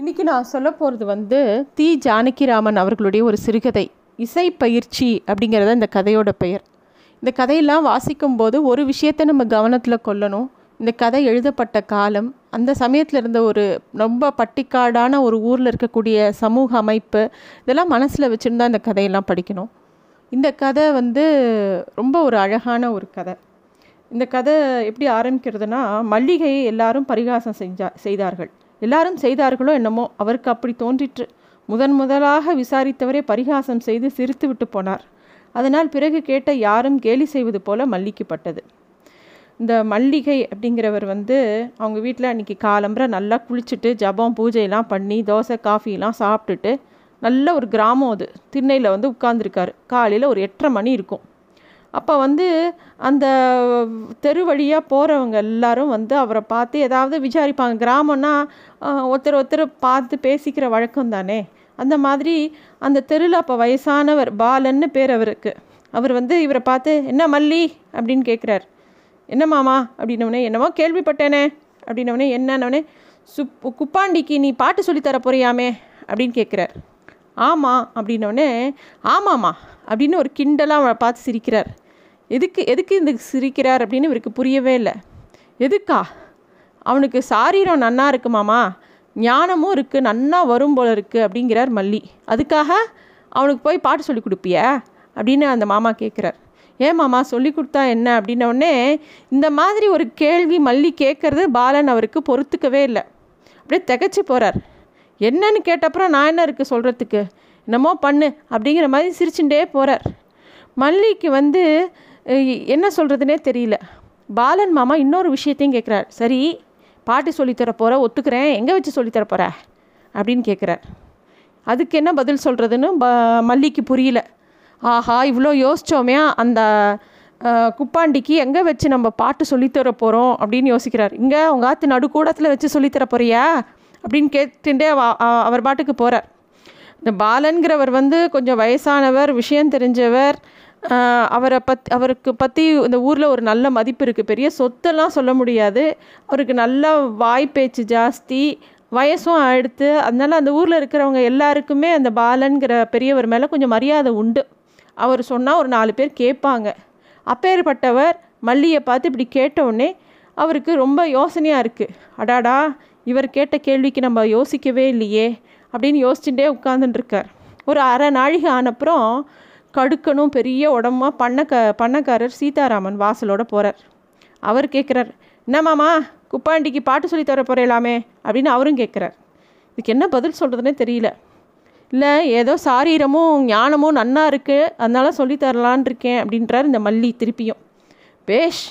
இன்றைக்கி நான் சொல்ல போகிறது வந்து தி. ஜானகிராமன் அவர்களுடைய ஒரு சிறுகதை இசை பயிற்சி அப்படிங்கிறத இந்த கதையோட பெயர். இந்த கதையெல்லாம் வாசிக்கும்போது ஒரு விஷயத்தை நம்ம கவனத்தில் கொள்ளணும். இந்த கதை எழுதப்பட்ட காலம் அந்த சமயத்தில் இருந்த ஒரு ரொம்ப பட்டிக்காடான ஒரு ஊரில் இருக்கக்கூடிய சமூக அமைப்பு இதெல்லாம் மனசில் வச்சுருந்தா இந்த கதையெல்லாம் படிக்கணும். இந்த கதை வந்து ரொம்ப ஒரு அழகான ஒரு கதை. இந்த கதை எப்படி ஆரம்பிக்கிறதுனா மல்லிகையை எல்லாரும் பரிகாசம் செஞ்சா செய்தார்கள். எல்லாரும் செய்தார்களோ என்னமோ அவருக்கு அப்படி தோன்றிற்று. முதன் முதலாக விசாரித்தவரே பரிகாசம் செய்து சிரித்து விட்டு போனார். அதனால் பிறகு கேட்ட யாரும் கேலி செய்வது போல மல்லிக்குப்பட்டது. இந்த மல்லிகை அப்படிங்கிறவர் வந்து அவங்க வீட்டில் அன்றைக்கி காலம்பரை நல்லா குளிச்சுட்டு ஜபம் பூஜையெல்லாம் பண்ணி தோசை காஃபிலாம் சாப்பிட்டுட்டு நல்ல ஒரு கிராமம் அது. திண்ணையில் வந்து உட்காந்துருக்காரு காலையில் ஒரு எட்டரை மணி இருக்கும். அப்போ வந்து அந்த தெரு வழியாக போகிறவங்க எல்லாரும் வந்து அவரை பார்த்து ஏதாவது விசாரிப்பாங்க. கிராமம்னா ஒருத்தர் ஒருத்தர் பார்த்து பேசிக்கிற வழக்கம் தானே? அந்த மாதிரி அந்த தெருவில் அப்போ வயசானவர் பாலன்னு பேர் அவருக்கு. அவர் வந்து இவரை பார்த்து என்ன மல்லி? அப்படின்னு கேட்குறாரு என்ன மாமா? அப்படின்னவனே என்னமோ கேள்விப்பட்டேனே. அப்படின்னவனே என்னன்னவனே சுப் குப்பாண்டிக்கு நீ பாட்டு சொல்லித்தர போறியாமே? அப்படின்னு கேட்குறார் ஆமாம் அப்படின்னோடனே ஆமாம்மா. அப்படின்னு ஒரு கிண்டலாக அவளை பார்த்து சிரிக்கிறார். எதுக்கு எதுக்கு இந்த சிரிக்கிறார் அப்படின்னு இவருக்கு புரியவே இல்லை. எதுக்கா? அவனுக்கு சாரீரம் நன்னா இருக்குமாமா ஞானமும் இருக்குது நன்னா வரும் போல இருக்குது அப்படிங்கிறார் மல்லி. அதுக்காக அவனுக்கு போய் பாட்டு சொல்லி கொடுப்பிய? அப்படின்னு அந்த மாமா கேட்குறார் ஏன் மாமா சொல்லி கொடுத்தா என்ன? அப்படின்னோடனே இந்த மாதிரி ஒரு கேள்வி மல்லி கேட்குறது பாலன் அவருக்கு பொறுத்துக்கவே இல்லை. அப்படியே திகச்சு போகிறார் என்னன்னு கேட்டப்புறம் நான் என்ன இருக்குது சொல்கிறதுக்கு என்னமோ பண்ணு அப்படிங்கிற மாதிரி சிரிச்சுட்டே போகிறார் மல்லிக்கு வந்து என்ன சொல்கிறதுனே தெரியல. பாலன் மாமா இன்னொரு விஷயத்தையும் கேட்குறார் சரி பாட்டு சொல்லித்தர போகிற ஒத்துக்கிறேன். எங்கே வச்சு சொல்லித்தர போகிற அப்படின்னு கேட்குறார் அதுக்கு என்ன பதில் சொல்கிறதுன்னு ப மல்லிக்கு புரியல. ஆஹா இவ்வளோ யோசிச்சோமே அந்த குப்பாண்டிக்கு எங்கே வச்சு நம்ம பாட்டு சொல்லித்தர போகிறோம் அப்படின்னு யோசிக்கிறார். இங்கே உங்கள் ஆற்று நடுக்கூடத்தில் வச்சு சொல்லித்தர போறியா? அப்படின்னு கேட்டுட்டே அவர் பாட்டுக்கு போகிறார் இந்த பாலன்கிறவர் வந்து கொஞ்சம் வயசானவர் விஷயம் தெரிஞ்சவர் அவரை பத் அவருக்கு பற்றி இந்த ஊரில் ஒரு நல்ல மதிப்பு இருக்குது பெரிய சொத்தெல்லாம் சொல்ல முடியாது. அவருக்கு நல்ல வாய்ப்பேச்சு ஜாஸ்தி. வயசும் அடுத்து அதனால அந்த ஊரில் இருக்கிறவங்க எல்லாருக்குமே அந்த பாலன்கிற பெரியவர் மேலே கொஞ்சம் மரியாதை உண்டு. அவர் சொன்னால் ஒரு நாலு பேர் கேட்பாங்க. அப்பேற்பட்டவர் மல்லியை பார்த்து இப்படி கேட்டவுடனே அவருக்கு ரொம்ப யோசனையாக இருக்குது அடாடா இவர் கேட்ட கேள்விக்கு நம்ம யோசிக்கவே இல்லையே. அப்படின்னு யோசிச்சுட்டே உட்காந்துட்டுருக்கார் ஒரு அரை நாழிகை ஆனப்புறம் கடுக்கணும் பெரிய உடம்பா பண்ணக்க பண்ணக்காரர் சீதாராமன் வாசலோட போகிறார் அவர் கேட்குறார் என்னம்மாமா குப்பாண்டிக்கு பாட்டு சொல்லி தர போகிறேலாமே அப்படின்னு அவரும் கேட்குறார் இதுக்கு என்ன பதில் சொல்கிறதுனே தெரியல. இல்லை ஏதோ சாரீரமும் ஞானமும் நன்னா இருக்குது அதனால சொல்லித்தரலான் இருக்கேன் அப்படின்றார் இந்த மல்லி திருப்பியும். பேஷ்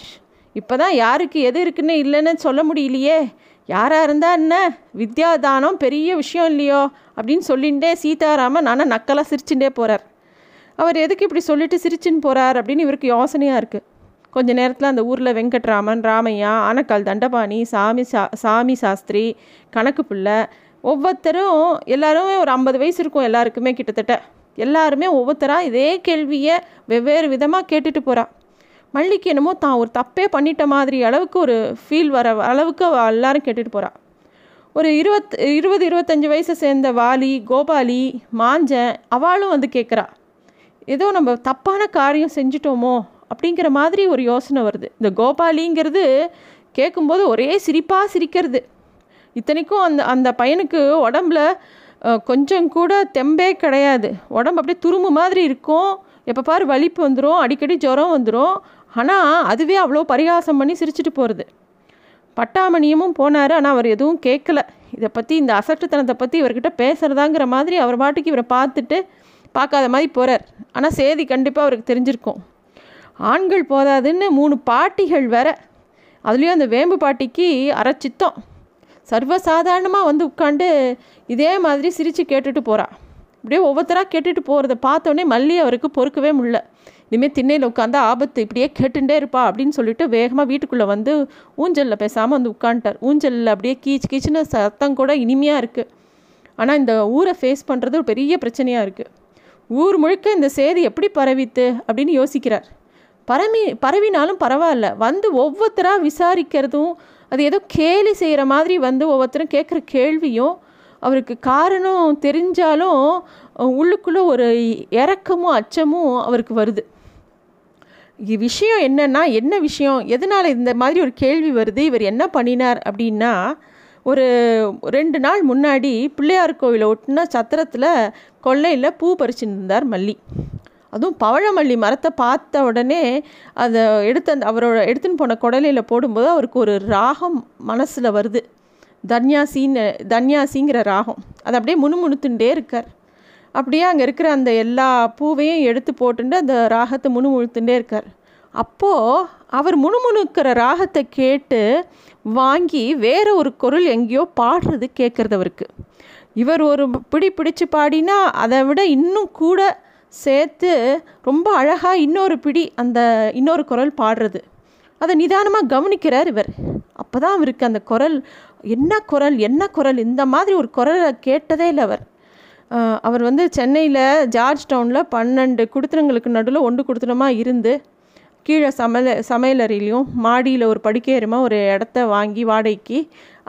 இப்போ தான் யாருக்கு எது இருக்குன்னு இல்லைன்னு சொல்ல முடியலையே யாராக இருந்தால் என்ன? வித்யாதானம் பெரிய விஷயம் இல்லையோ? அப்படின்னு சொல்லிகிட்டே சீதாராமன் ஆனால் நக்கலாக சிரிச்சுட்டே போகிறார் அவர் எதுக்கு இப்படி சொல்லிட்டு சிரிச்சுன்னு போகிறார் அப்படின்னு இவருக்கு யோசனையாக இருக்குது கொஞ்ச நேரத்தில் அந்த ஊரில் வெங்கட்ராமன் ராமையா ஆனக்கால் தண்டபாணி சாமி சா சாமி சாஸ்திரி கணக்கு பிள்ளை ஒவ்வொருத்தரும் எல்லாருமே ஒரு ஐம்பது வயசு இருக்கும் எல்லாருக்குமே கிட்டத்தட்ட. எல்லாருமே ஒவ்வொருத்தராக இதே கேள்வியை வெவ்வேறு விதமாக கேட்டுட்டு போகிறான் மல்லிக்கு என்னமோ தான் ஒரு தப்பே பண்ணிட்ட மாதிரி அளவுக்கு ஒரு ஃபீல் வர அளவுக்கு அவ எல்லாரும் கேட்டுட்டு போகிறாள் ஒரு இருபத் இருபது இருபத்தஞ்சி வயசை சேர்ந்த வாலி கோபாலி மாஞ்சன் அவளும் வந்து கேட்குறா ஏதோ நம்ம தப்பான காரியம் செஞ்சிட்டோமோ அப்படிங்கிற மாதிரி ஒரு யோசனை வருது. இந்த கோபாலிங்கிறது கேட்கும்போது ஒரே சிரிப்பாக சிரிக்கிறது. இத்தனைக்கும் அந்த அந்த பையனுக்கு உடம்புல கொஞ்சம் கூட தெம்பே கிடையாது. உடம்பு அப்படியே துரும்பு மாதிரி இருக்கும். எப்போ பாரு வலிப்பு வந்துடும் அடிக்கடி ஜுரம் வந்துடும் ஆனால் அதுவே அவ்வளோ பரிகாசம் பண்ணி சிரிச்சிட்டு போகிறது பட்டாமணியமும் போனார் ஆனால் அவர் எதுவும் கேட்கல இதை பற்றி இந்த அசட்டுத்தனத்தை பற்றி இவர்கிட்ட பேசுகிறதாங்கிற மாதிரி அவர் பாட்டுக்கு இவரை பார்த்துட்டு பார்க்காத மாதிரி போகிறார் ஆனால் செய்தி கண்டிப்பாக அவருக்கு தெரிஞ்சிருக்கும். ஆண்கள் போதாதுன்னு மூணு பாட்டிகள் வேற. அதுலேயும் அந்த வேம்பு பாட்டிக்கு அரைச்சித்தம். சர்வசாதாரணமாக வந்து உட்காந்து இதே மாதிரி சிரித்து கேட்டுட்டு போகிறா இப்படியே ஒவ்வொருத்தராக கேட்டுட்டு போகிறத பார்த்தோன்னே மல்லி அவருக்கு பொறுக்கவே முடியல. இனிமேல் திண்ணையில் உட்காந்து ஆபத்து இப்படியே கேட்டுட்டே இருப்பா அப்படின்னு சொல்லிட்டு வேகமாக வீட்டுக்குள்ளே வந்து ஊஞ்சலில் பேசாமல் வந்து உட்காந்துட்டார் ஊஞ்சலில் அப்படியே கீச் கீச்சுன்னு சத்தம் கூட இனிமையாக இருக்குது ஆனால் இந்த ஊரை ஃபேஸ் பண்ணுறது ஒரு பெரிய பிரச்சனையாக இருக்குது ஊர் முழுக்க இந்த சேதி எப்படி பரவித்து அப்படின்னு யோசிக்கிறார். பரவி பரவினாலும் பரவாயில்ல. வந்து ஒவ்வொருத்தராக விசாரிக்கிறதும் அது ஏதோ கேலி செய்கிற மாதிரி வந்து ஒவ்வொருத்தரும் கேட்குற கேள்வியும் அவருக்கு காரணம் தெரிஞ்சாலும் உள்ளுக்குள்ளே ஒரு இறக்கமும் அச்சமும் அவருக்கு வருது. விஷயம் என்னன்னா என்ன விஷயம்? எதனால் இந்த மாதிரி ஒரு கேள்வி வருது? இவர் என்ன பண்ணினார் அப்படின்னா ஒரு ரெண்டு நாள் முன்னாடி பிள்ளையார் கோவிலை ஒட்டின சத்திரத்தில் கொல்லையில் பூ பறிச்சுருந்தார் இருந்தார் மல்லி. அதுவும் பவழமல்லி மரத்தை பார்த்த உடனே அதை எடுத்து அந்த அவரோட எடுத்துன்னு போன குடலையில் போடும்போது அவருக்கு ஒரு ராகம் மனசில் வருது. தன்யாசின்னு தன்யாசிங்கிற ராகம். அதை அப்படியே முணுமுணுத்துட்டே இருக்கார். அப்படியே அங்கே இருக்கிற அந்த எல்லா பூவையும் எடுத்து போட்டுட்டு அந்த ராகத்தை முணுமுழுத்துட்டே இருக்கார். அப்போது அவர் முணுமுணுக்கிற ராகத்தை கேட்டு வாங்கி வேற ஒரு குரல் எங்கேயோ பாடுறது கேட்குறது அவருக்கு. இவர் ஒரு பிடி பிடிச்சு பாடினா அதை விட இன்னும் கூட சேர்த்து ரொம்ப அழகாக இன்னொரு பிடி அந்த இன்னொரு குரல் பாடுறது. அதை நிதானமாக கவனிக்கிறார் இவர். அப்போ தான் அவருக்கு அந்த குரல் என்ன குரல் என்ன குரல் இந்த மாதிரி ஒரு குரலை கேட்டதே இல்லை அவர். அவர் வந்து சென்னையில் ஜார்ஜ் டவுனில் பன்னெண்டு குடுத்தனங்களுக்கு நடுவில் ஒன்று குடுத்தனமா இருந்து கீழே சமையல் சமையலறையிலையும் மாடியில் ஒரு படுக்கையறமா ஒரு இடத்த வாங்கி வாடகைக்கு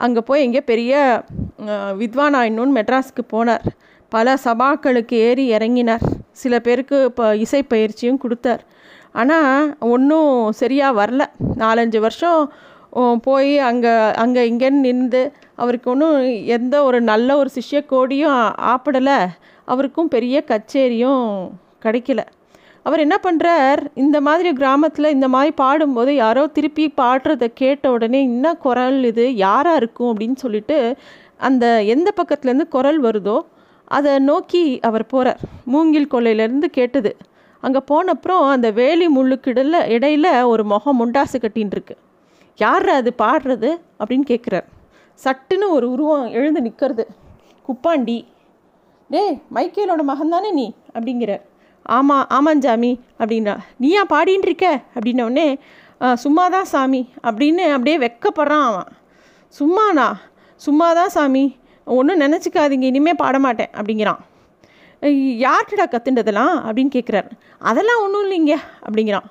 அங்கே போய் எங்கேயோ பெரிய வித்வானாயின்னு வித்வான் போனார். பல சபாக்களுக்கு ஏறி இறங்கினார். சில பேருக்கு இப்போ இசை பயிற்சியும் கொடுத்தார். ஆனால் ஒன்றும் சரியாக வரல. நாலஞ்சு வருஷம் போய் அங்கே அங்கே இங்கேன்னு நின்று அவருக்கு ஒன்றும் எந்த ஒரு நல்ல ஒரு சிஷ்ய கோடியும் ஆப்படலை. அவருக்கும் பெரிய கச்சேரியும் கிடைக்கல. அவர் என்ன பண்ணுறார் இந்த மாதிரி கிராமத்தில் இந்த மாதிரி பாடும்போது யாரோ திருப்பி பாடுறத கேட்ட உடனே என்ன குரல் இது? யாராக இருக்கும்? அப்படின்னு சொல்லிட்டு அந்த எந்த பக்கத்துலேருந்து குரல் வருதோ அதை நோக்கி அவர் போகிறார் மூங்கில் கொல்லையிலேருந்து கேட்டது. அங்கே போனப்புறம் அந்த வேலி முள்ளுக்கிடல இடையில ஒரு முகம் முண்டாசு கட்டின்னு இருக்கு. யார் அது பாடுறது? அப்படின்னு கேட்குறார் சட்டுன்னு ஒரு உருவம் எழுந்து நிற்கிறது குப்பாண்டி. டே மைக்கேலோட மகன்தானே நீ? அப்படிங்கிறார் ஆமாம் ஆமாம் சாமி அப்படின்னா நீயா பாடின்னு இருக்க? அப்படின்னோடனே சும்மாதான் சாமி அப்படின்னு அப்படியே வெக்கப்படுறான் அவன். சும்மாண்ணா சும்மாதான் சாமி ஒன்றும் நினச்சிக்காதீங்க இனிமேல் பாட மாட்டேன் அப்படிங்கிறான். யார்கிட்டடா கத்துண்டதெல்லாம் அப்படின்னு கேட்குறாரு அதெல்லாம் ஒன்றும் இல்லைங்க அப்படிங்கிறான்.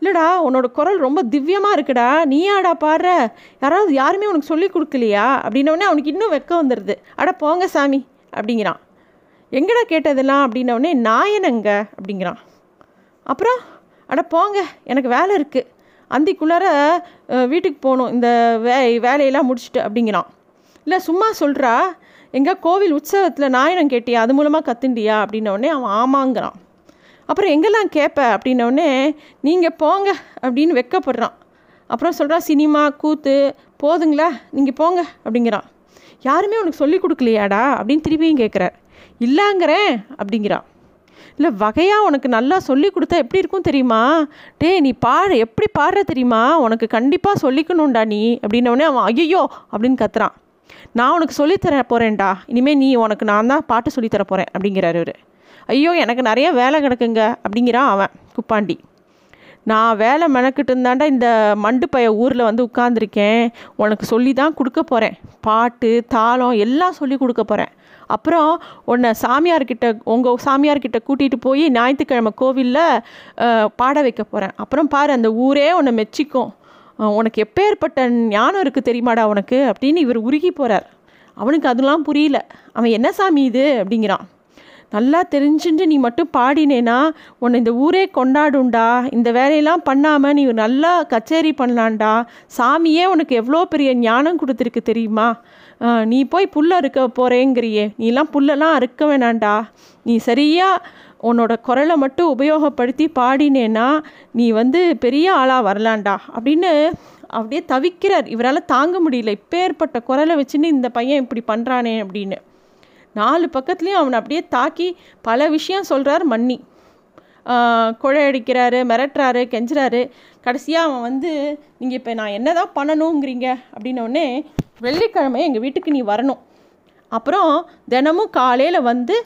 இல்லைடா உன்னோட குரல் ரொம்ப திவ்யமாக இருக்குடா. நீயாடா பாடுற. யாராவது யாருமே உனக்கு சொல்லி கொடுக்கலையா? அப்படின்னோடனே அவனுக்கு இன்னும் வெக்கம் வந்துடுது அட போங்க சாமி அப்படிங்கிறான். எங்கடா கேட்டதெல்லாம்? அப்படின்னோடனே நாயனங்க அப்படிங்கிறான். அப்புறம் அட போங்க எனக்கு வேலை இருக்குது அந்திக்குள்ளார வீட்டுக்கு போகணும். இந்த வே வேலையெல்லாம் முடிச்சுட்டு அப்படிங்கிறான். இல்லை சும்மா சொல்கிறா எங்கே கோவில் உற்சவத்தில் நாயனம் கேட்டியா? அது மூலமாக கத்துண்டியா அப்படின்னோடனே அவன் ஆமாங்கிறான். அப்புறம் எங்கெல்லாம் கேட்ப அப்படின்னோடனே நீங்கள் போங்க அப்படின்னு வெக்கப்படுறான். அப்புறம் சொல்கிறான் சினிமா கூத்து போதுங்களா? நீங்கள் போங்க அப்படிங்கிறான். யாருமே உனக்கு சொல்லி கொடுக்கலையாடா? அப்படின்னு திருப்பியும் கேட்குறார் இல்லைங்கிறேன் அப்படிங்கிறான். இல்லை வகையாக உனக்கு நல்லா சொல்லி கொடுத்தா எப்படி இருக்கும் தெரியுமா? டேய் நீ பாடு எப்படி பாடுற தெரியுமா? உனக்கு கண்டிப்பாக சொல்லிக்கணும்டா நீ அப்படின்னோடனே அவன் ஐயோ அப்படின்னு கத்துறான். நான் உனக்கு சொல்லித்தர போகிறேன்டா இனிமேல் நீ உனக்கு நான் தான் பாட்டு சொல்லித்தர போகிறேன் அப்படிங்கிறாரு அவர் ஐயோ எனக்கு நிறைய வேலை கிடக்குங்க அப்படிங்கிறான் அவன் குப்பாண்டி. நான் வேலை மெனக்கிட்டு இருந்தாண்டா இந்த மண்டு பைய ஊரில் வந்து உட்காந்துருக்கேன் உனக்கு சொல்லி தான் கொடுக்க போகிறேன் பாட்டு தாளம் எல்லாம் சொல்லி கொடுக்க போகிறேன் அப்புறம் உன்னை சாமியார்கிட்ட உங்கள் சாமியார்கிட்ட கூட்டிகிட்டு போய் ஞாயிற்றுக்கிழமை கோவிலில் பாட வைக்க போகிறேன் அப்புறம் பாரு அந்த ஊரே உன்னை மெச்சிக்கும். உனக்கு எப்பேற்பட்ட ஞானம் இருக்குது தெரியுமாடா உனக்கு அப்படின்னு இவர் உருகி போகிறார் அவனுக்கு அதெல்லாம் புரியல. அவன் என்ன சாமி இது? அப்படிங்கிறான். நல்லா தெரிஞ்சுட்டு நீ மட்டும் பாடினேனா உன்னை இந்த ஊரே கொண்டாடும்டா இந்த வேலையெல்லாம் பண்ணாமல் நீ நல்லா கச்சேரி பண்ணலான்டா சாமியே உனக்கு எவ்வளோ பெரிய ஞானம் கொடுத்துருக்கு தெரியுமா? நீ போய் புல்ல அறுக்க போகிறேங்கிறியே நீலாம் புல்லெல்லாம் அறுக்க வேணாண்டா நீ சரியாக உன்னோட குரலை மட்டும் உபயோகப்படுத்தி பாடினேன்னா நீ வந்து பெரிய ஆளாக வரலான்டா அப்படின்னு அப்படியே தவிக்கிறார். இவரால் தாங்க முடியல. இப்பேற்பட்ட குரலை வச்சுன்னு இந்த பையன் இப்படி பண்ணுறானே அப்படின்னு. நாலு பக்கத்துலேயும் அவனை அப்படியே தாக்கி பல விஷயம் சொல்கிறார் மன்னி. ஆஹ் கொழை அடிக்கிறாரு மிரட்டுறாரு கெஞ்சுறாரு. கடைசியாக அவன் வந்து நீங்கள் இப்போ நான் என்ன தான் பண்ணணுங்கிறீங்க அப்படின்னோடனே வெள்ளிக்கிழமை எங்கள் வீட்டுக்கு நீ வரணும். அப்புறம் தினமும் காலையில் வந்து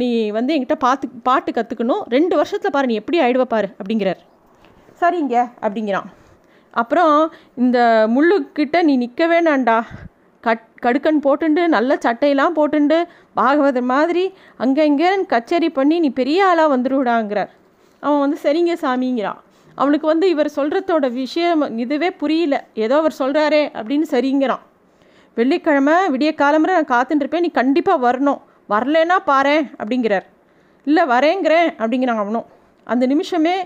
நீ வந்து என்கிட்ட பார்த்து பாட்டு கற்றுக்கணும் ரெண்டு வருஷத்தில் பாரு நீ எப்படி ஆயிடுவ பாரு அப்படிங்கிறார். சரிங்க அப்படிங்கிறான். அப்புறம் இந்த முள்ளுக்கிட்ட நீ நிற்க வேணாண்டா கட் கடுக்கன் போட்டுண்டு நல்ல சட்டையெல்லாம் போட்டுண்டு பாகவதர் மாதிரி அங்கே இங்கே கச்சேரி பண்ணி நீ பெரிய ஆளாக வந்துடுவிடாங்கிறார் அவன் வந்து சரிங்க சாமிங்கிறான். அவனுக்கு வந்து இவர் சொல்கிறதோட விஷயம் இதுவே புரியல. ஏதோ அவர் சொல்கிறாரே அப்படின்னு சரிங்கிறான். வெள்ளிக்கிழமை விடிய காலம்புற நான் காத்துட்டுருப்பேன் நீ கண்டிப்பாக வரணும். வரலன்னா பாரேன் அப்படிங்கிறார். இல்லை வரேங்கிறேன் அப்படிங்கிறான் அவனும். அந்த நிமிஷமே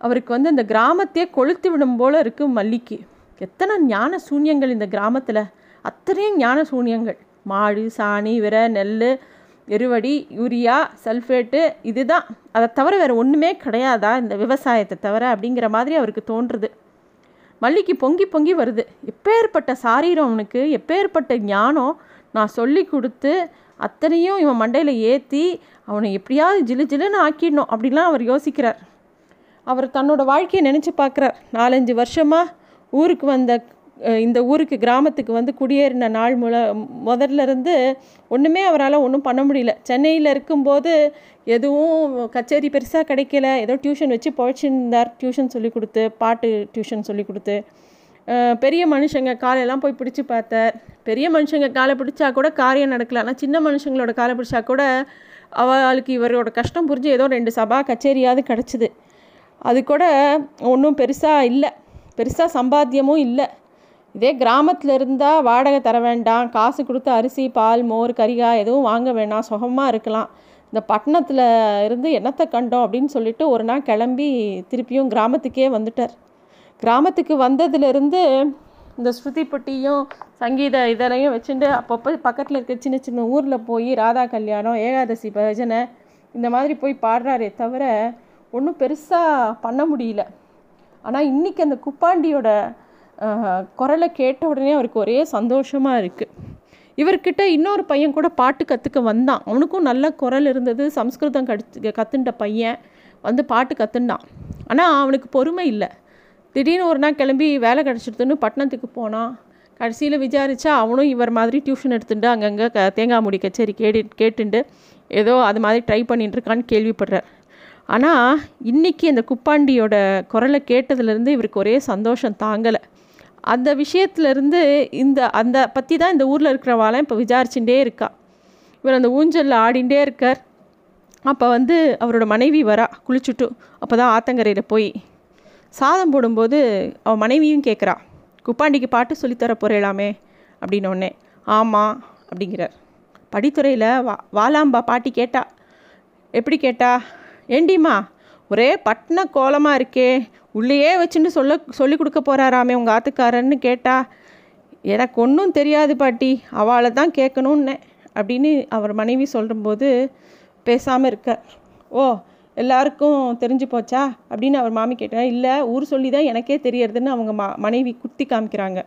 அவருக்கு வந்து அந்த கிராமத்தையே கொளுத்து விடும் போல் இருக்குது மல்லிக்கு. எத்தனை ஞான சூன்யங்கள் இந்த கிராமத்தில். அத்தனையும் ஞான சூன்யங்கள். மாடு சாணி விர நெல் எருவடி யூரியா சல்ஃபேட்டு இதுதான். அதை தவிர வேறு ஒன்றுமே கிடையாதா இந்த விவசாயத்தை தவிர அப்படிங்கிற மாதிரி அவருக்கு தோன்றுறது மல்லிக்கு பொங்கி பொங்கி வருது. எப்பேற்பட்ட சாரீரம் அவனுக்கு எப்பேற்பட்ட ஞானம் நான் சொல்லி கொடுத்து அத்தனையும் இவன் மண்டையில் ஏற்றி அவனை எப்படியாவது ஜிலு ஜிலுன்னு ஆக்கிடணும் அப்படிலாம் அவர் யோசிக்கிறார். அவர் தன்னோட வாழ்க்கையை நினச்சி பார்க்குறார். நாலஞ்சு வருஷமாக ஊருக்கு வந்த இந்த ஊருக்கு கிராமத்துக்கு வந்து குடியேறின நாள் முல முதல்ல இருந்து ஒன்றுமே அவரால் ஒன்றும் பண்ண முடியல. சென்னையில் இருக்கும்போது எதுவும் கச்சேரி பெருசாக கிடைக்கல. ஏதோ டியூஷன் வச்சு பழச்சிருந்தார். டியூஷன் சொல்லி கொடுத்து பாட்டு டியூஷன் சொல்லி கொடுத்து. பெரிய மனுஷங்க காலையெல்லாம் போய் பிடிச்சி பார்த்தார். பெரிய மனுஷங்க காலை பிடிச்சா கூட காரியம் நடக்கல. ஆனால் சின்ன மனுஷங்களோட காலை பிடிச்சா கூட அவளுக்கு இவரோட கஷ்டம் புரிஞ்சு ஏதோ ரெண்டு சபா கச்சேரியாவது கிடச்சிது. அது கூட ஒன்றும் பெருசாக இல்லை. பெருசாக சம்பாத்தியமும் இல்லை. இதே கிராமத்தில் இருந்தால் வாடகை தர வேண்டாம் காசு கொடுத்து அரிசி பால் மோர் கறிகாய் எதுவும் வாங்க வேண்டாம் சுகமாக இருக்கலாம். இந்த பட்டணத்தில் இருந்து என்னத்தை கண்டோம் அப்படின்னு சொல்லிட்டு ஒரு நாள் கிளம்பி திருப்பியும் கிராமத்துக்கே வந்துட்டார். கிராமத்துக்கு வந்ததுலேருந்து இந்த ஸ்ருதிப்பட்டியும் சங்கீத இதரையும் வச்சுட்டு அப்பப்போ பக்கத்தில் இருக்க சின்ன சின்ன ஊரில் போய் ராதா கல்யாணம் ஏகாதசி பஜனை இந்த மாதிரி போய் பாடுறாரே தவிர ஒன்றும் பெருசாக பண்ண முடியல. ஆனால் இன்றைக்கி அந்த குப்பாண்டியோட குரலை கேட்ட உடனே அவருக்கு ஒரே சந்தோஷமாக இருக்குது இவர்கிட்ட இன்னொரு பையன் கூட பாட்டு கற்றுக்க வந்தான். அவனுக்கும் நல்ல குரல் இருந்தது. சம்ஸ்கிருதம் கடிச்சு கற்றுண்ட பையன் வந்து பாட்டு கற்றுண்டான் ஆனால் அவனுக்கு பொறுமை இல்லை. திடீர்னு ஒரு நாள் கிளம்பி வேலை கிடச்சிடுதுன்னு பட்டணத்துக்கு போனான். கடைசியில் விசாரித்தா அவனும் இவர் மாதிரி டியூஷன் எடுத்துட்டு அங்கங்கே க தேங்காய் முடி கச்சேரி கேட்டு கேட்டுண்டு ஏதோ அது மாதிரி ட்ரை பண்ணிட்டு இருக்கான்னு கேள்விப்படுறார். ஆனால் இன்றைக்கி அந்த குப்பாண்டியோட குரலை கேட்டதுலேருந்து இவருக்கு ஒரே சந்தோஷம் தாங்கலை. அந்த விஷயத்துலேருந்து இந்த அந்த பற்றி தான் இந்த ஊரில் இருக்கிறவாலாம் இப்போ விசாரிச்சுட்டே இருக்கா. இவர் அந்த ஊஞ்சலில் ஆடிண்டே இருக்கார். அப்போ வந்து அவரோட மனைவி வரா குளிச்சுட்டு. அப்போ தான் ஆத்தங்கரையில் போய் சாதம் போடும்போது அவன் மனைவியும் கேட்குறா குப்பாண்டிக்கு பாட்டு சொல்லித்தர போகிறேலாமே அப்படின்னோடனே ஆமாம் அப்படிங்கிறார். படித்துறையில் வா வாலாம்பா பாட்டி கேட்டா எப்படி கேட்டா? ஏண்டிம்மா ஒரே பட்ன கோலமாக இருக்கே. உள்ளேயே வச்சுன்னு சொல்ல சொல்லி கொடுக்க போகிறாராமே உங்கள் ஆத்துக்காரன்னு கேட்டா எனக்கு ஒன்றும் தெரியாது பாட்டி அவளை தான் கேட்கணுன்னே அப்படின்னு அவர் மனைவி சொல்லும்போது பேசாமல் இருக்கார். ஓ எல்லாருக்கும் தெரிஞ்சு போச்சா? அப்படின்னு அவர் மாமி கேட்டார். இல்லை ஊர் சொல்லி தான் எனக்கே தெரியறதுன்னு அவங்க மா மனைவி குத்தி காமிக்கிறாங்க.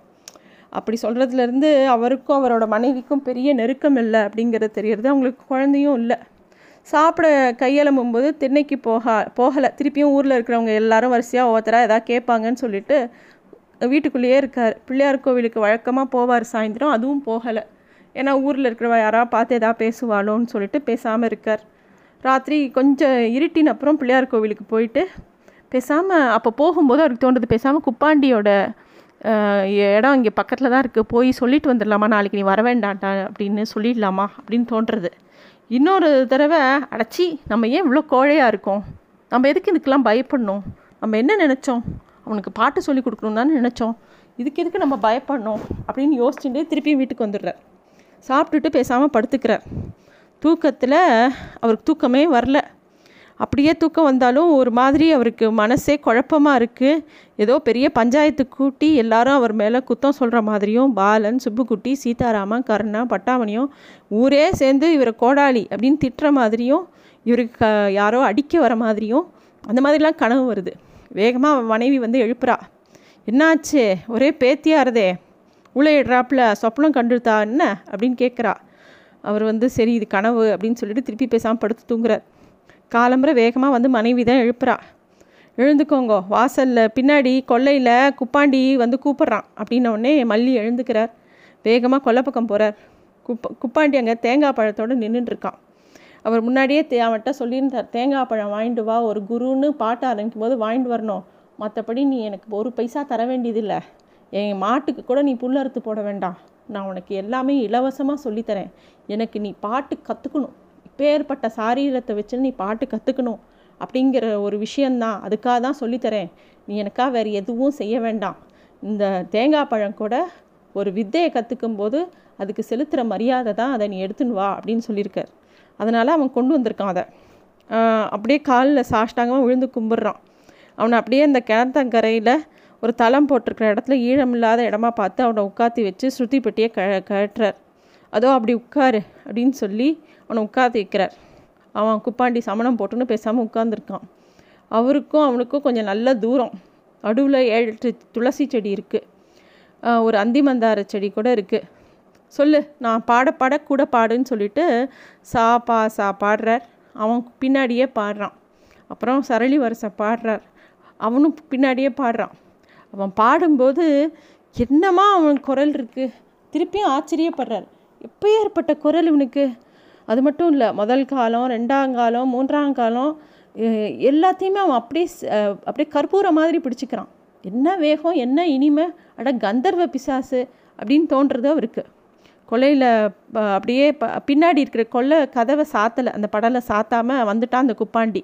அப்படி சொல்கிறதுலேருந்து அவருக்கும் அவரோட மனைவிக்கும் பெரிய நெருக்கம் இல்லை அப்படிங்கிறது தெரியறது அவங்களுக்கு குழந்தையும் இல்லை. சாப்பிட கையெழும்பும்போது திண்ணைக்கு போக போகலை. திருப்பியும் ஊரில் இருக்கிறவங்க எல்லாரும் வரிசையாக ஒவ்வொருத்தராக எதாவது கேட்பாங்கன்னு சொல்லிட்டு வீட்டுக்குள்ளேயே இருக்கார். பிள்ளையார் கோவிலுக்கு வழக்கமாக போவார் சாயந்தரம் அதுவும் போகலை. ஏன்னா ஊரில் இருக்கிறவ யாராவது பார்த்து எதாவது பேசுவாளோன்னு சொல்லிட்டு பேசாமல் இருக்கார். ராத்திரி கொஞ்சம் இருட்டின அப்புறம் பிள்ளையார் கோவிலுக்கு போயிட்டு பேசாமல் அப்போ போகும்போது அவருக்கு தோன்றது பேசாமல் குப்பாண்டியோட இடம் இங்கே பக்கத்தில் தான் இருக்குது போய் சொல்லிட்டு வந்துடலாமா? நாளைக்கு நீ வர வேண்டாண்டா அப்படின்னு சொல்லிடலாமா? அப்படின்னு தோன்றுறது இன்னொரு தடவை அடைச்சி நம்ம ஏன் இவ்வளோ கோழையாக இருக்கோம்? நம்ம எதுக்கு இதுக்கெல்லாம் பயப்படணும்? நம்ம என்ன நினச்சோம்? அவனுக்கு பாட்டு சொல்லி கொடுக்கணும் தானே நினச்சோம். இதுக்கு எதுக்கு நம்ம பயப்படணும்? அப்படின்னு யோசிச்சுட்டு திருப்பியும் வீட்டுக்கு வந்துடுறார். சாப்பிட்டுட்டு பேசாமல் படுத்துக்கிறார். தூக்கத்தில் அவருக்கு தூக்கமே வரல. அப்படியே தூக்கம் வந்தாலும் ஒரு மாதிரி அவருக்கு மனசே குழப்பமாக இருக்குது ஏதோ பெரிய பஞ்சாயத்து கூட்டி எல்லாரும் அவர் மேலே குத்தம் சொல்கிற மாதிரியும் பாலன் சுப்புக்குட்டி சீதாராமன் கருணா பட்டாமணியும் ஊரே சேர்ந்து இவரை கோடாளி அப்படின்னு திட்டுற மாதிரியும் இவருக்கு யாரோ அடிக்க வர மாதிரியும் அந்த மாதிரிலாம் கனவு வருது. வேகமாக மனைவி வந்து எழுப்புறா. என்னாச்சு? ஒரே பேத்தியாருதே. உள்ளே இடுறாப்புல சொப்பனம் கண்டுத்தா என்ன? அப்படின்னு கேட்குறா அவர் வந்து சரி இது கனவு அப்படின்னு சொல்லிட்டு திருப்பி பேசாமல் படுத்து தூங்குறார். காலம்புற வேகமாக வந்து மனைவி தான் எழுப்புறா. எழுந்துக்கோங்க வாசலில் பின்னாடி கொல்லையில் குப்பாண்டி வந்து கூப்பிட்றான். அப்படின்னோடனே மல்லி எழுந்துக்கிறார். வேகமாக கொல்லை பக்கம் போகிறார் குப்ப குப்பாண்டி அங்கே தேங்காய் பழத்தோடு நின்றுட்டுருக்கான் அவர் முன்னாடியே தே அவன்கிட்ட சொல்லியிருந்தார் தேங்காய் பழம் வாங்கிட்டு வா ஒரு குருன்னு பாட்டு ஆரம்பிக்கும் போது வாங்கிட்டு வரணும். மற்றபடி நீ எனக்கு ஒரு பைசா தர வேண்டியதில்லை. என் மாட்டுக்கு கூட நீ புல்லறுத்து போட வேண்டாம். நான் உனக்கு எல்லாமே இலவசமாக சொல்லித்தரேன். எனக்கு நீ பாட்டு கற்றுக்கணும் இப்பேற்பட்ட சாரீரத்தை வச்சு நீ பாட்டு கற்றுக்கணும் அப்படிங்கிற ஒரு விஷயந்தான். அதுக்காக தான் சொல்லித்தரேன். நீ எனக்காக வேறு எதுவும் செய்ய வேண்டாம். இந்த தேங்காய் பழம் கூட ஒரு வித்தையை கற்றுக்கும் போது அதுக்கு செலுத்துகிற மரியாதை தான் அதை நீ எடுத்துன்னு வா அப்படின்னு சொல்லியிருக்கார். அதனால் அவன் கொண்டு வந்திருக்கான் அதை. அப்படியே காலில் சாஷ்டாங்கமாக விழுந்து கும்பிட்றான். அவனை அப்படியே அந்த கிணத்தங்கரையில் ஒரு தளம் போட்டிருக்கிற இடத்துல ஈழம் இல்லாத இடமா பார்த்து அவனை உட்காத்தி வச்சு ஸ்ருதி பெட்டியை க கட்டுறார் அதோ அப்படி உட்காரு அப்படின்னு சொல்லி அவனை உட்கார வைக்கிறார். அவன் குப்பாண்டி சமணம் போட்டுன்னு பேசாமல் உட்காந்துருக்கான் அவருக்கும் அவனுக்கும் கொஞ்சம் நல்ல தூரம். நடுவில் ஏழு துளசி செடி இருக்குது ஒரு அந்திமந்தார செடி கூட இருக்குது சொல்லு நான் பாட பாட கூட பாடுன்னு சொல்லிட்டு சா பா சா பாடுறார். அவன் பின்னாடியே பாடுறான். அப்புறம் சரளி வரிசை பாடுறார். அவனும் பின்னாடியே பாடுறான். அவன் பாடும்போது என்னமா அவன் குரல் இருக்குது திருப்பியும் ஆச்சரியப்படுறார். எப்போ ஏற்பட்ட குரல் இவனுக்கு. அது மட்டும் இல்லை முதல் காலம் ரெண்டாம் காலம் மூன்றாம் காலம் எல்லாத்தையுமே அவன் அப்படியே அப்படியே கற்பூர மாதிரி பிடிச்சிக்கிறான். என்ன வேகம் என்ன இனிமை அட கந்தர்வ பிசாசு அப்படின்னு தோன்றது அவருக்கு. கொலையில் அப்படியே ப பின்னாடி இருக்கிற கொல்லை கதவை சாத்தலை அந்த படலை சாத்தாமல் வந்துட்டான் அந்த குப்பாண்டி.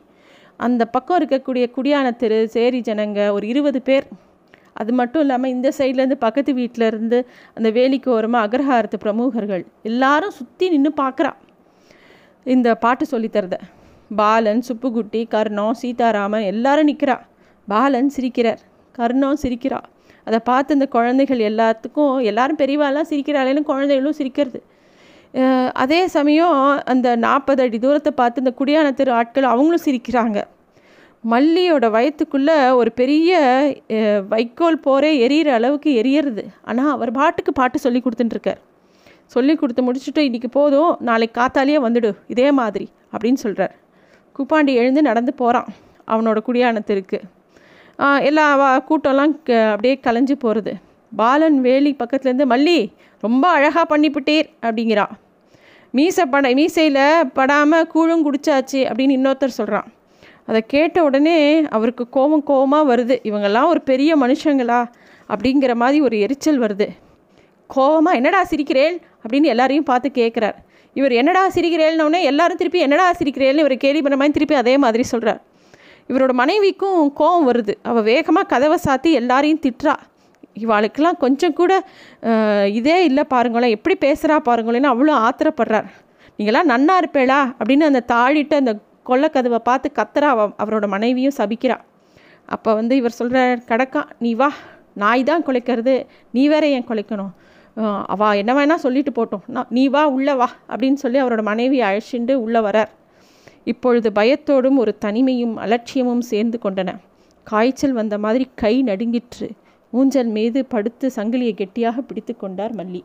அந்த பக்கம் இருக்கக்கூடிய குடியான தெரு சேரி ஜனங்க ஒரு இருபது பேர். அது மட்டும் இல்லாமல் இந்த சைட்லேருந்து பக்கத்து வீட்டில் இருந்து அந்த வேலிக்கு ஓரமாக அக்ரஹாரத்து பிரமுகர்கள் எல்லாரும் சுற்றி நின்று பார்க்குறா இந்த பாட்டு சொல்லித்தரத பாலன் சுப்புக்குட்டி கர்ணம் சீதாராமன் எல்லாரும் நிற்கிறா பாலன் சிரிக்கிறார். கர்ணம் சிரிக்கிறா. அதை பார்த்து இந்த குழந்தைகள் எல்லாத்துக்கும் எல்லாரும் பெரியவாலாம் சிரிக்கிறாளேன்னு குழந்தைகளும் சிரிக்கிறது. அதே சமயம் அந்த நாற்பது அடி தூரத்தை பார்த்து இந்த குடியான தெரு ஆட்கள் அவங்களும் சிரிக்கிறாங்க. மல்லியோட வயத்துக்குள்ளே ஒரு பெரிய வைக்கோல் போரே எரியிற அளவுக்கு எரியறது. ஆனால் அவர் பாட்டுக்கு பாட்டு சொல்லி கொடுத்துட்டுருக்கார். சொல்லி கொடுத்து முடிச்சுட்டு இன்றைக்கி போதும் நாளைக்கு காத்தாலேயே வந்துடு இதே மாதிரி அப்படின்னு சொல்கிறார் குப்பாண்டி எழுந்து நடந்து போகிறான் அவனோட குடியானத்திற்கு. எல்லா கூட்டம்லாம் அப்படியே கலைஞ்சு போகிறது பாலன் வேலி பக்கத்துலேருந்து மல்லி ரொம்ப அழகாக பண்ணிவிட்டீர் அப்படிங்கிறா. மீசை பட மீசையில் படாமல் கூழும் குடிச்சாச்சு அப்படின்னு இன்னொருத்தர் சொல்கிறான் அதை கேட்ட உடனே அவருக்கு கோபம் கோபமாக வருது. இவங்கெல்லாம் ஒரு பெரிய மனுஷங்களா? அப்படிங்கிற மாதிரி ஒரு எரிச்சல் வருது. கோபமாக என்னடா சிரிக்கிறேள்? அப்படின்னு எல்லாரையும் பார்த்து கேட்குறார் இவர் என்னடா சிரிக்கிறேள்னோடனே எல்லாரும் திருப்பி என்னடா சிரிக்கிறேள்னு இவர் கேள்வி பண்ண மாதிரி திருப்பி அதே மாதிரி சொல்கிறார் இவரோட மனைவிக்கும் கோபம் வருது. அவள் வேகமாக கதவை சாத்தி எல்லாரையும் திட்டுறா. இவாளுக்கெல்லாம் கொஞ்சம் கூட இதே இல்லை பாருங்களேன். எப்படி பேசுகிறா பாருங்களேன்னு அவ்வளோ ஆத்திரப்படுறார். நீங்களாம் நன்னா இருப்பேளா? அப்படின்னு அந்த தாழிட்டு அந்த கொல்லக்கதவை பார்த்து கத்துறா அவரோட மனைவியும் சபிக்கிறா. அப்போ வந்து இவர் சொல்கிறார் கடக்கா நீ வா. நாய் தான் குலைக்கிறது. நீ வேற ஏன் குலைக்கணும்? அவா என்ன வேணா சொல்லிட்டு போட்டோம். நான் நீ வா உள்ளே வா. அப்படின்னு சொல்லி அவரோட மனைவி அழைச்சிண்டு உள்ளே வரார். இப்பொழுது பயத்தோடும் ஒரு தனிமையும் அலட்சியமும் சேர்ந்து கொண்டன. காய்ச்சல் வந்த மாதிரி கை நடுங்கிற்று. ஊஞ்சல் மீது படுத்து சங்கிலியை கெட்டியாக பிடித்து கொண்டார் மல்லி.